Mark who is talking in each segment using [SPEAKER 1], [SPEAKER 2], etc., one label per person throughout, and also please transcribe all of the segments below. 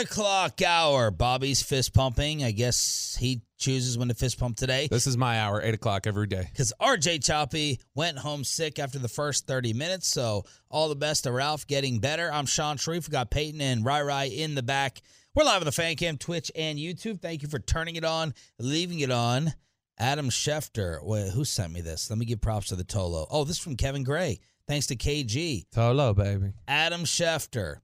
[SPEAKER 1] Eight o'clock hour. Bobby's fist pumping. I guess he chooses when to fist pump today.
[SPEAKER 2] This is my hour, 8 o'clock every day.
[SPEAKER 1] Because RJ Choppy went home sick after the first 30 minutes. So all the best to Ralph getting better. I'm Shan Shariff. We got Peyton and Rai Rai in the back. We're live on the fan cam, Twitch, and YouTube. Thank you for turning it on, leaving it on. Adam Schefter. Wait, who sent me this? Let me give props to the Tolo. Oh, this is from Kevin Gray. Thanks to KG.
[SPEAKER 2] Tolo, baby.
[SPEAKER 1] Adam Schefter.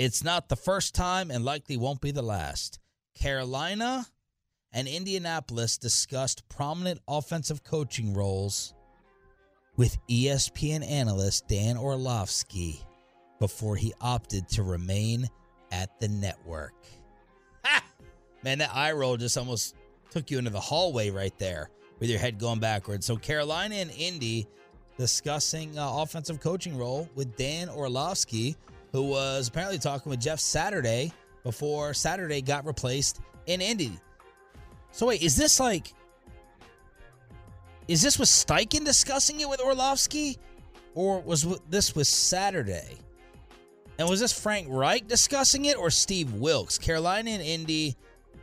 [SPEAKER 1] It's not the first time and likely won't be the last. Carolina and Indianapolis discussed prominent offensive coaching roles with ESPN analyst Dan Orlovsky before he opted to remain at the network. Ha! Man, that eye roll just almost took you into the hallway right there with your head going backwards. So Carolina and Indy discussing uh, offensive coaching role with Dan Orlovsky, who was apparently talking with Jeff Saturday before Saturday got replaced in Indy. So wait, is this like is this with Steichen discussing it with Orlovsky? Or was this with Saturday? And was this Frank Reich discussing it or Steve Wilks? Carolina and Indy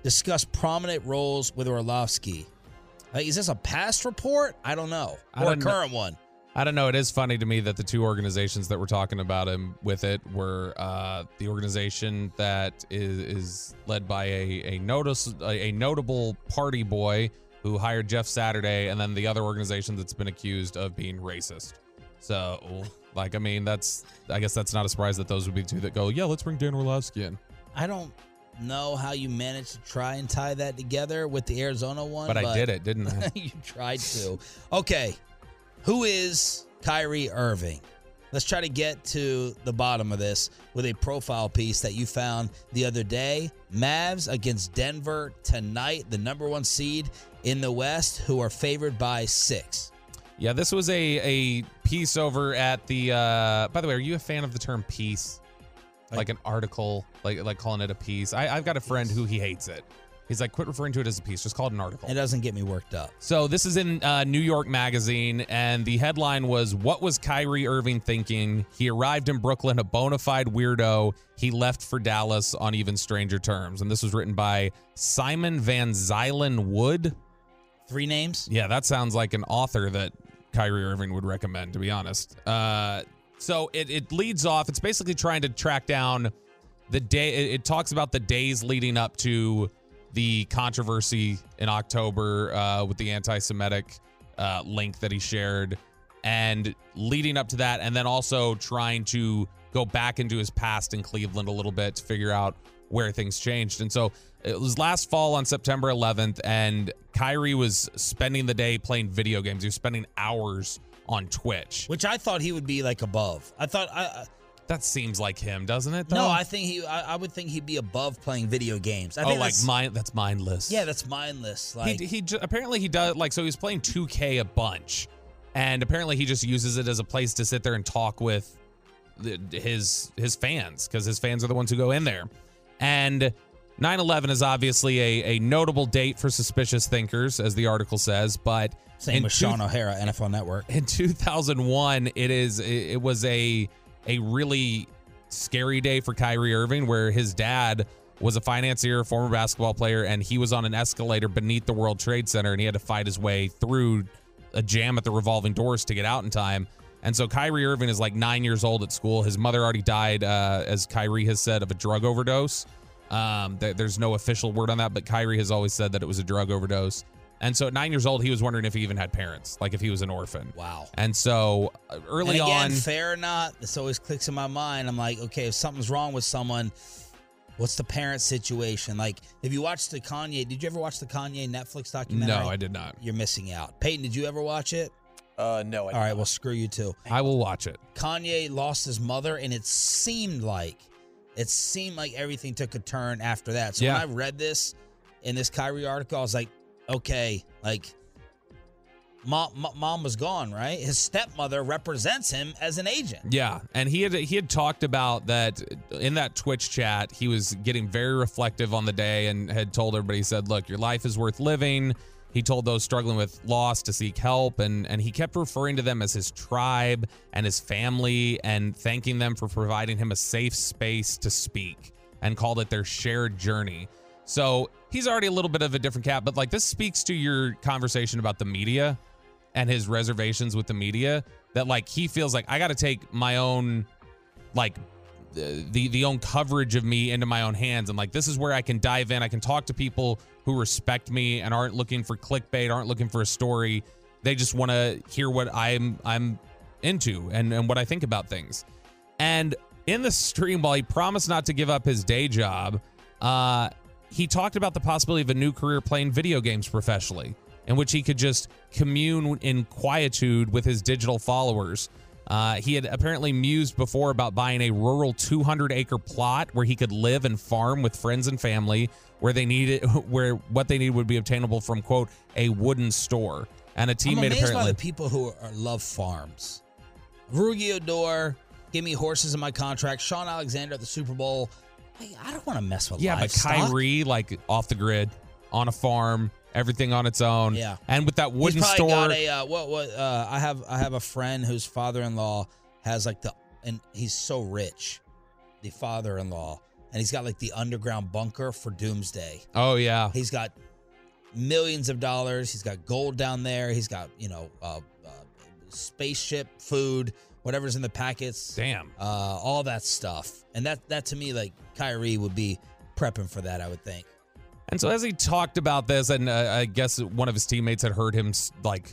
[SPEAKER 1] discuss prominent roles with Orlovsky. Like, is this a past report? I don't know. Or a
[SPEAKER 2] don't know.
[SPEAKER 1] current one.
[SPEAKER 2] I don't know. It is funny to me that the two organizations that were talking about him with it were uh, the organization that is, is led by a a notice a, a notable party boy who hired Jeff Saturday, and then the other organization that's been accused of being racist. So, like, I mean, that's I guess that's not a surprise that those would be the two that go, yeah, let's bring Dan Orlovsky in.
[SPEAKER 1] I don't know how you managed to try and tie that together with the Arizona one.
[SPEAKER 2] But I did it, didn't I?
[SPEAKER 1] you tried to. Okay. Who is Kyrie Irving? Let's try to get to the bottom of this with a profile piece that you found the other day. Mavs against Denver tonight, the number one seed in the West, who are favored by six.
[SPEAKER 2] Yeah, this was a a piece over at the. uh By the way, are you a fan of the term piece? Like, an article, like like calling it a piece. I, I've got a friend who he hates it. He's like, quit referring to it as a piece. Just call it an article.
[SPEAKER 1] It doesn't get me worked up.
[SPEAKER 2] So this is in uh, New York Magazine, and the headline was, "What was Kyrie Irving thinking? He arrived in Brooklyn a bona fide weirdo. He left for Dallas on even stranger terms." And this was written by Simon Van Zuylen Wood.
[SPEAKER 1] Three names.
[SPEAKER 2] Yeah, that sounds like an author that Kyrie Irving would recommend, to be honest. Uh, so it, it leads off. It's basically trying to track down the day. It, it talks about the days leading up to the controversy in October uh, with the anti-Semitic uh, link that he shared, and leading up to that, and then also trying to go back into his past in Cleveland a little bit to figure out where things changed. And so it was last fall on September 11th, and Kyrie was spending the day playing video games. He was spending hours on Twitch.
[SPEAKER 1] Which I thought he would be like above. I thought I.
[SPEAKER 2] That seems like him, doesn't it? Though? no.
[SPEAKER 1] I think he. I, I would think he'd be above playing video games. I
[SPEAKER 2] oh,
[SPEAKER 1] think
[SPEAKER 2] like
[SPEAKER 1] that's,
[SPEAKER 2] mind. That's mindless.
[SPEAKER 1] Yeah, that's mindless. Like
[SPEAKER 2] he he apparently he does like so he was playing 2K a bunch, and apparently he just uses it as a place to sit there and talk with the, his his fans because his fans are the ones who go in there, and 9/11 is obviously a a notable date for suspicious thinkers, as the article says, but
[SPEAKER 1] same with
[SPEAKER 2] two-
[SPEAKER 1] Sean O'Hara, NFL Network.
[SPEAKER 2] in 2001 it is it it was a a really scary day for Kyrie Irving where his dad was a financier, former basketball player and he was on an escalator beneath the World Trade Center and he had to fight his way through a jam at the revolving doors to get out in time. And so Kyrie Irving is like 9 years old at school. His mother already died uh, as Kyrie has said of a drug overdose. Um, th- there's no official word on that, but Kyrie has always said that it was a drug overdose. And so at nine years old, he was wondering if he even had parents, like if he was an orphan.
[SPEAKER 1] Wow.
[SPEAKER 2] And so uh, early
[SPEAKER 1] and again,
[SPEAKER 2] on,
[SPEAKER 1] fair or not, this always clicks in my mind. I'm like, okay, if something's wrong with someone, What's the parent situation? Like, if you watched the Kanye, did you ever watch the Kanye Netflix documentary?
[SPEAKER 2] No, I did not.
[SPEAKER 1] You're missing out. Peyton, did you ever watch it?
[SPEAKER 3] Uh, no. I
[SPEAKER 1] All
[SPEAKER 3] did
[SPEAKER 1] right,
[SPEAKER 3] not.
[SPEAKER 1] well, screw you too.
[SPEAKER 2] I will watch it.
[SPEAKER 1] Kanye lost his mother, and it seemed like it seemed like everything took a turn after that. So
[SPEAKER 2] Yeah.
[SPEAKER 1] when I read this in this Kyrie article, I was like, okay, like mom, mo- mom was gone, right? His stepmother represents him as an agent.
[SPEAKER 2] Yeah, and he had he had talked about that in that Twitch chat. He was getting very reflective on the day and had told everybody. He said, "Look, your life is worth living." He told those struggling with loss to seek help, and and he kept referring to them as his tribe and his family, and thanking them for providing him a safe space to speak, and called it their shared journey. So he's already a little bit of a different cat, but like this speaks to your conversation about the media and his reservations with the media that like he feels like I got to take my own like the the own coverage of me into my own hands. And like this is where I can dive in. I can talk to people who respect me and aren't looking for clickbait aren't looking for a story. They just want to hear what I'm I'm into and and what I think about things. And in the stream while he promised not to give up his day job uh he talked about the possibility of a new career playing video games professionally in which he could just commune in quietude with his digital followers. Uh, he had apparently mused before about buying a rural 200 acre plot where he could live and farm with friends and family, where they needed, where what they needed would be obtainable from quote a wooden store. And a
[SPEAKER 1] I'm
[SPEAKER 2] teammate
[SPEAKER 1] by
[SPEAKER 2] apparently,
[SPEAKER 1] the people who are, love farms. Rugi Odor, give me horses in my contract. Sean Alexander at the Super Bowl. Like, I don't want to mess with
[SPEAKER 2] yeah, but. Kyrie like off the grid, on a farm, everything on its own.
[SPEAKER 1] Yeah.
[SPEAKER 2] and with that wooden
[SPEAKER 1] He's
[SPEAKER 2] store,
[SPEAKER 1] got a uh, what what uh, I have I have a friend whose father-in-law has like the and he's so rich, the father-in-law, and he's got like the underground bunker for doomsday.
[SPEAKER 2] oh yeah,
[SPEAKER 1] He's got millions of dollars. He's got gold down there. He's got you know uh, uh, spaceship food, whatever's in the packets,
[SPEAKER 2] damn.
[SPEAKER 1] uh, all that stuff. And that that to me like Kyrie would be prepping for that. I would think.
[SPEAKER 2] And so as he talked about this, and uh, I guess one of his teammates had heard him like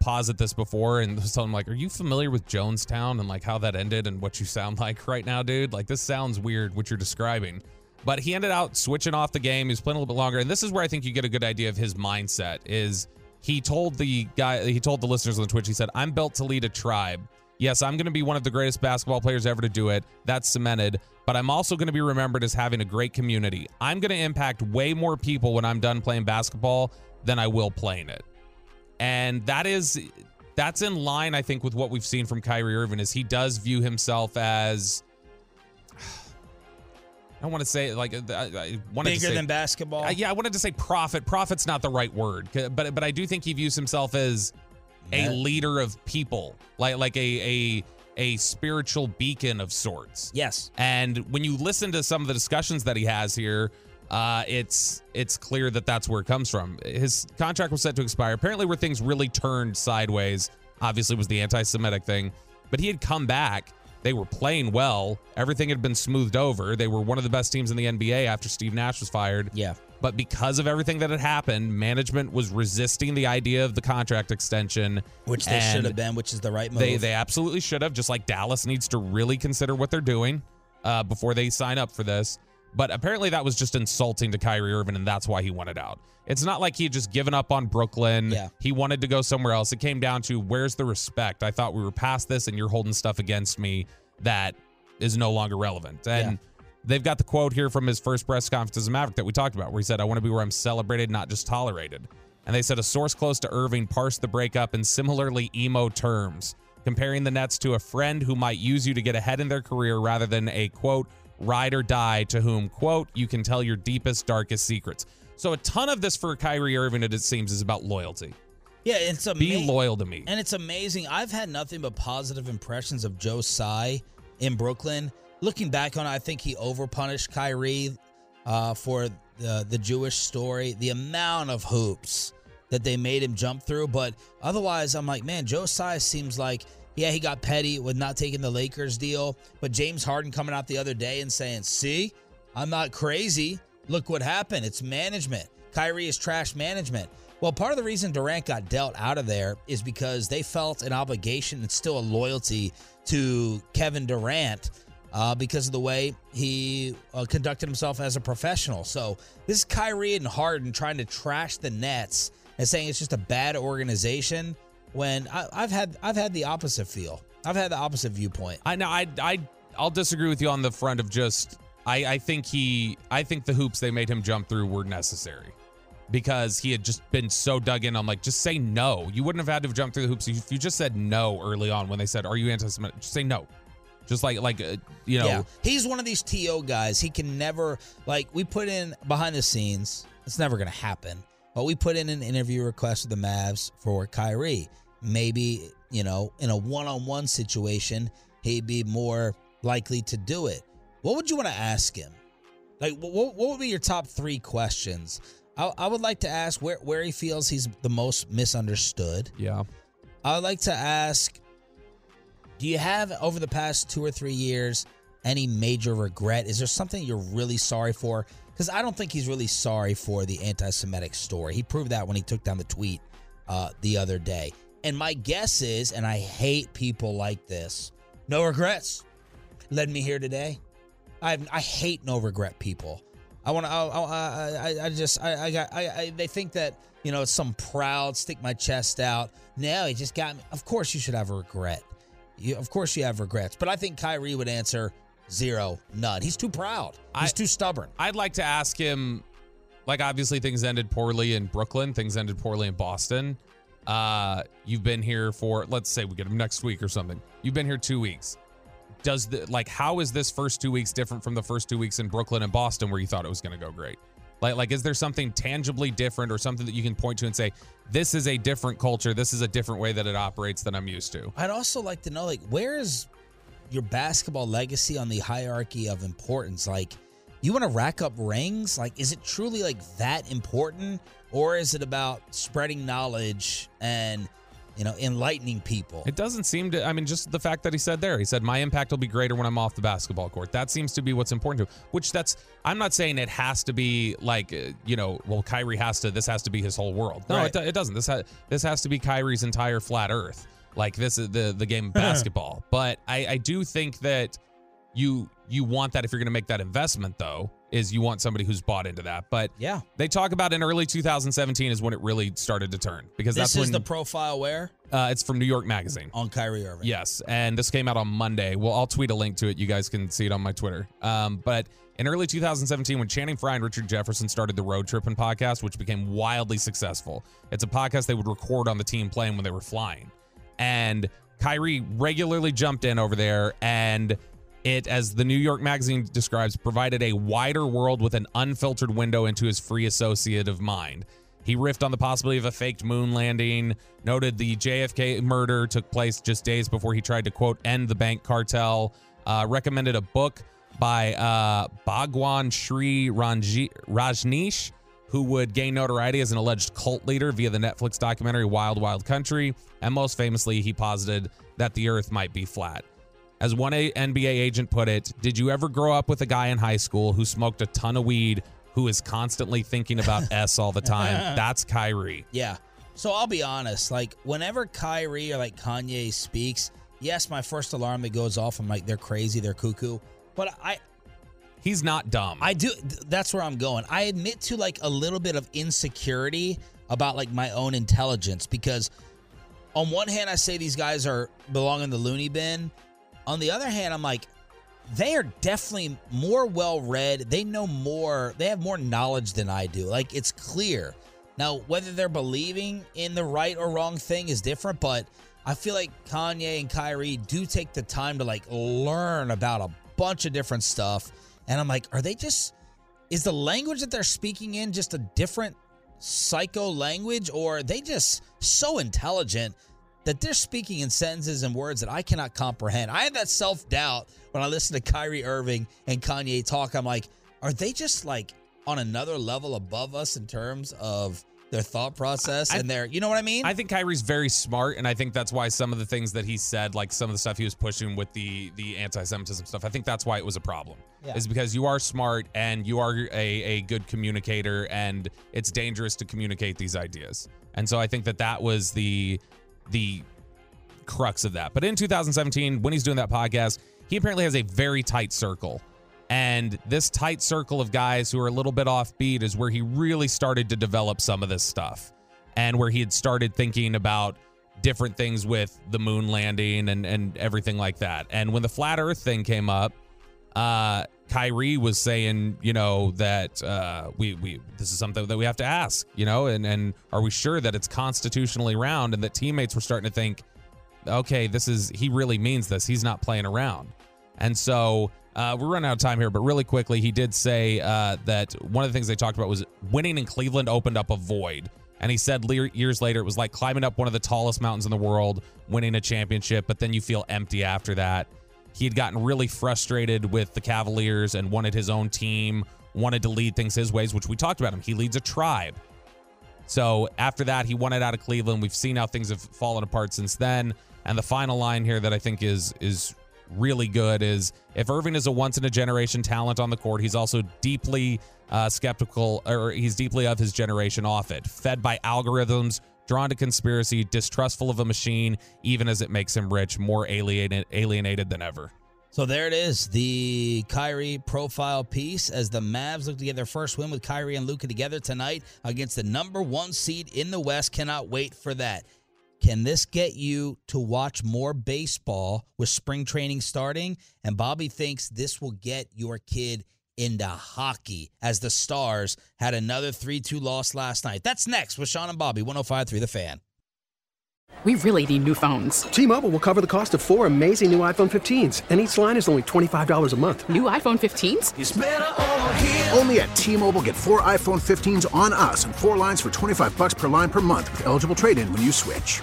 [SPEAKER 2] posit this before, and was telling him like, "Are you familiar with Jonestown and like how that ended and what you sound like right now, dude? Like this sounds weird what you're describing." But he ended out switching off the game. He was playing a little bit longer, and this is where I think you get a good idea of his mindset. Is he told the guy, he told the listeners on Twitch, he said, "I'm built to lead a tribe." Yes, I'm going to be one of the greatest basketball players ever to do it. That's cemented. But I'm also going to be remembered as having a great community. I'm going to impact way more people when I'm done playing basketball than I will playing it. And that is that's in line, I think, with what we've seen from Kyrie Irving. Is he does view himself as I don't want to say like I, I wanted
[SPEAKER 1] Bigger
[SPEAKER 2] to say,
[SPEAKER 1] than basketball.
[SPEAKER 2] uh, yeah, I wanted to say prophet. Prophet's not the right word, but but I do think he views himself as a
[SPEAKER 1] Yeah.
[SPEAKER 2] leader of people, like like a a a spiritual beacon of sorts.
[SPEAKER 1] Yes.
[SPEAKER 2] And when you listen to some of the discussions that he has here, uh, it's it's clear that that's where it comes from. His contract was set to expire. Apparently, where things really turned sideways, obviously, was the anti-Semitic thing. But he had come back. They were playing well. Everything had been smoothed over. They were one of the best teams in the NBA after Steve Nash was fired.
[SPEAKER 1] Yeah.
[SPEAKER 2] But because of everything that had happened, management was resisting the idea of the contract extension,
[SPEAKER 1] Which they should have been, which is the right move.
[SPEAKER 2] They they absolutely should have. Just like Dallas needs to really consider what they're doing uh, before they sign up for this. But apparently that was just insulting to Kyrie Irving, and that's why he wanted out. It's not like he had just given up on Brooklyn.
[SPEAKER 1] Yeah.
[SPEAKER 2] He wanted to go somewhere else. It came down to where's the respect? I thought we were past this, and you're holding stuff against me that is no longer relevant. And they've got the quote here from his first press conference as a Maverick that we talked about, where he said, I want to be where I'm celebrated, not just tolerated. And they said a source close to Irving parsed the breakup in similarly emo terms, comparing the Nets to a friend who might use you to get ahead in their career rather than a quote, ride or die to whom, quote, you can tell your deepest, darkest secrets. So a ton of this for Kyrie Irving, it seems, is about loyalty.
[SPEAKER 1] yeah, it's a
[SPEAKER 2] Be loyal to me.
[SPEAKER 1] And it's amazing. I've had nothing but positive impressions of Joe Tsai in Brooklyn. Looking back on it, I think he overpunished Kyrie uh, for the, the Jewish story, the amount of hoops that they made him jump through. But otherwise, I'm like, man, Joe Tsai seems like, yeah, he got petty with not taking the Lakers deal. But James Harden coming out the other day and saying, see, I'm not crazy. Look what happened. It's management. Kyrie is trash management. Well, part of the reason Durant got dealt out of there is because they felt an obligation and still a loyalty to Kevin Durant uh, because of the way he uh, conducted himself as a professional. So this is Kyrie and Harden trying to trash the Nets and saying it's just a bad organization. When I, I've had I've had the opposite feel. I've had the opposite viewpoint.
[SPEAKER 2] I know. I I I'll disagree with you on the front of just. I I think he. I think the hoops they made him jump through were necessary because he had just been so dug in. I'm like, just say no. You wouldn't have had to jump through the hoops if you just said no early on when they said, "Are you anti-Semitic?" Just say no. Just like like uh, you know.
[SPEAKER 1] Yeah, he's one of these to guys. He can never like we put in behind the scenes. It's never going to happen. But we put in an interview request with the Mavs for Kyrie. Maybe you know in a one-on-one situation he'd be more likely to do it. What would you want to ask him? Like, what, what would be your top three questions? I, I would like to ask where, where he feels he's the most misunderstood.
[SPEAKER 2] Yeah.
[SPEAKER 1] I would like to ask do you have over the past two or three years any major regret? Is there something you're really sorry for? Because I don't think he's really sorry for the anti Semitic story. He proved that when he took down the tweet uh, the other day. And my guess is, and I hate people like this, no regrets. Led me here today. I I hate no regret people. I want to. I, I, I, just. I, I got. I, I. They think that you know it's some proud stick my chest out. No, he just got me. Of course, you should have a regret. You, of course, you have regrets. But I think Kyrie would answer zero, none. He's too proud. He's
[SPEAKER 2] I-
[SPEAKER 1] too stubborn.
[SPEAKER 2] I'd like to ask him, like obviously things ended poorly in Brooklyn, things ended poorly in Boston. Uh, you've been here for let's say we get him next week or something. You've been here two weeks. Does the like how is this first two weeks different from the first two weeks in Brooklyn and Boston where you thought it was going to go great? Like like is there something tangibly different or something that you can point to and say this is a different culture, this is a different way that it operates than I'm used to?
[SPEAKER 1] I'd also like to know, like, where is your basketball legacy on the hierarchy of importance? Like, you want to rack up rings? Like, is it truly like that important, or is it about spreading knowledge and you know enlightening people?
[SPEAKER 2] It doesn't seem to. I mean, just the fact that he said there, he said my impact will be greater when I'm off the basketball court. That seems to be what's important to. Him, which that's. I'm not saying it has to be like uh, you know. Well, Kyrie has to. This has to be his whole world. No,
[SPEAKER 1] Right.
[SPEAKER 2] it, it doesn't. This ha- this has to be Kyrie's entire flat Earth. Like this is the the game of basketball. But I I do think that you you want that if you're going to make that investment though is you want somebody who's bought into that. But
[SPEAKER 1] yeah,
[SPEAKER 2] they talk about in early 2017 is when it really started to turn because
[SPEAKER 1] this
[SPEAKER 2] that's
[SPEAKER 1] is
[SPEAKER 2] when
[SPEAKER 1] the profile where
[SPEAKER 2] uh, it's from New York Magazine.
[SPEAKER 1] on Kyrie Irving.
[SPEAKER 2] Yes, and this came out on Monday. Well, I'll tweet a link to it. You guys can see it on my Twitter. Um, but in early 2017, when Channing Frye and Richard Jefferson started the Road Tripping podcast, which became wildly successful, it's a podcast they would record on the team plane when they were flying. And Kyrie regularly jumped in over there and it, as the New York Magazine describes, provided a wider world with an unfiltered window into his free associative mind. He riffed on the possibility of a faked moon landing, noted the JFK murder took place just days before he tried to, quote, end the bank cartel, uh, recommended a book by uh, Bhagwan Sri Ranji- Rajneesh, who would gain notoriety as an alleged cult leader via the Netflix documentary Wild Wild Country. And most famously, he posited that the earth might be flat. As one A- NBA agent put it, did you ever grow up with a guy in high school who smoked a ton of weed who is constantly thinking about S all the time? That's Kyrie.
[SPEAKER 1] Yeah. So I'll be honest. Like whenever Kyrie or like Kanye speaks, yes, my first alarm that goes off, I'm like, they're crazy, they're cuckoo. But I,
[SPEAKER 2] He's not dumb.
[SPEAKER 1] I do. That's where I'm going. I admit to like a little bit of insecurity about like my own intelligence because, on one hand, I say these guys are belong in the loony bin. On the other hand, I'm like, they are definitely more well read. They know more. They have more knowledge than I do. Like it's clear. Now, whether they're believing in the right or wrong thing is different, but I feel like Kanye and Kyrie do take the time to like learn about a bunch of different stuff. And I'm like, are they just is the language that they're speaking in just a different psycho language or they just so intelligent that they're speaking in sentences and words that I cannot comprehend. I have that self doubt when I listen to Kyrie Irving and Kanye talk. I'm like, are they just like on another level above us in terms of their thought process
[SPEAKER 2] I-
[SPEAKER 1] and their, you know what I mean?
[SPEAKER 2] I think Kyrie's very smart, and I think that's why some of the things that he said, like some of the stuff he was pushing with the the anti-Semitism stuff, I think that's why it was a problem.
[SPEAKER 1] Yeah.
[SPEAKER 2] Is because you are smart and you are a, a good communicator, and it's dangerous to communicate these ideas. And so I think that that was the the crux of that. But in 2017, when he's doing that podcast, he apparently has a very tight circle. And this tight circle of guys who are a little bit offbeat is where he really started to develop some of this stuff and where he had started thinking about different things with the moon landing and, and everything like that. And when the flat earth thing came up, uh, Kyrie was saying, you know, that uh, we we this is something that we have to ask, you know, and and are we sure that it's constitutionally round? And that teammates were starting to think, okay, this is he really means this. He's not playing around. And so uh, we're running out of time here, but really quickly, he did say uh, that one of the things they talked about was winning in Cleveland opened up a void. And he said le- years later, it was like climbing up one of the tallest mountains in the world, winning a championship, but then you feel empty after that. He had gotten really frustrated with the Cavaliers and wanted his own team, wanted to lead things his ways, which we talked about him. He leads a tribe. So after that, he wanted out of Cleveland. We've seen how things have fallen apart since then. And the final line here that I think is is really good is if Irving is a once in a generation talent on the court, he's also deeply uh, skeptical or he's deeply of his generation off it. Fed by algorithms, drawn to conspiracy, distrustful of a machine, even as it makes him rich, more alienated, alienated than ever.
[SPEAKER 1] So there it is, the Kyrie profile piece as the Mavs look to get their first win with Kyrie and Luka together tonight against the number one seed in the West. Cannot wait for that. Can this get you to watch more baseball with spring training starting? And Bobby thinks this will get your kid into hockey as the Stars had another 3 2 loss last night. That's next with Shan and Bobby, 1053 The Fan.
[SPEAKER 3] We really need new phones.
[SPEAKER 4] T Mobile will cover the cost of four amazing new iPhone 15s, and each line is only $25 a month.
[SPEAKER 3] New iPhone 15s?
[SPEAKER 5] Only at T Mobile get four iPhone 15s on us and four lines for 25 bucks per line per month with eligible trade in when you switch.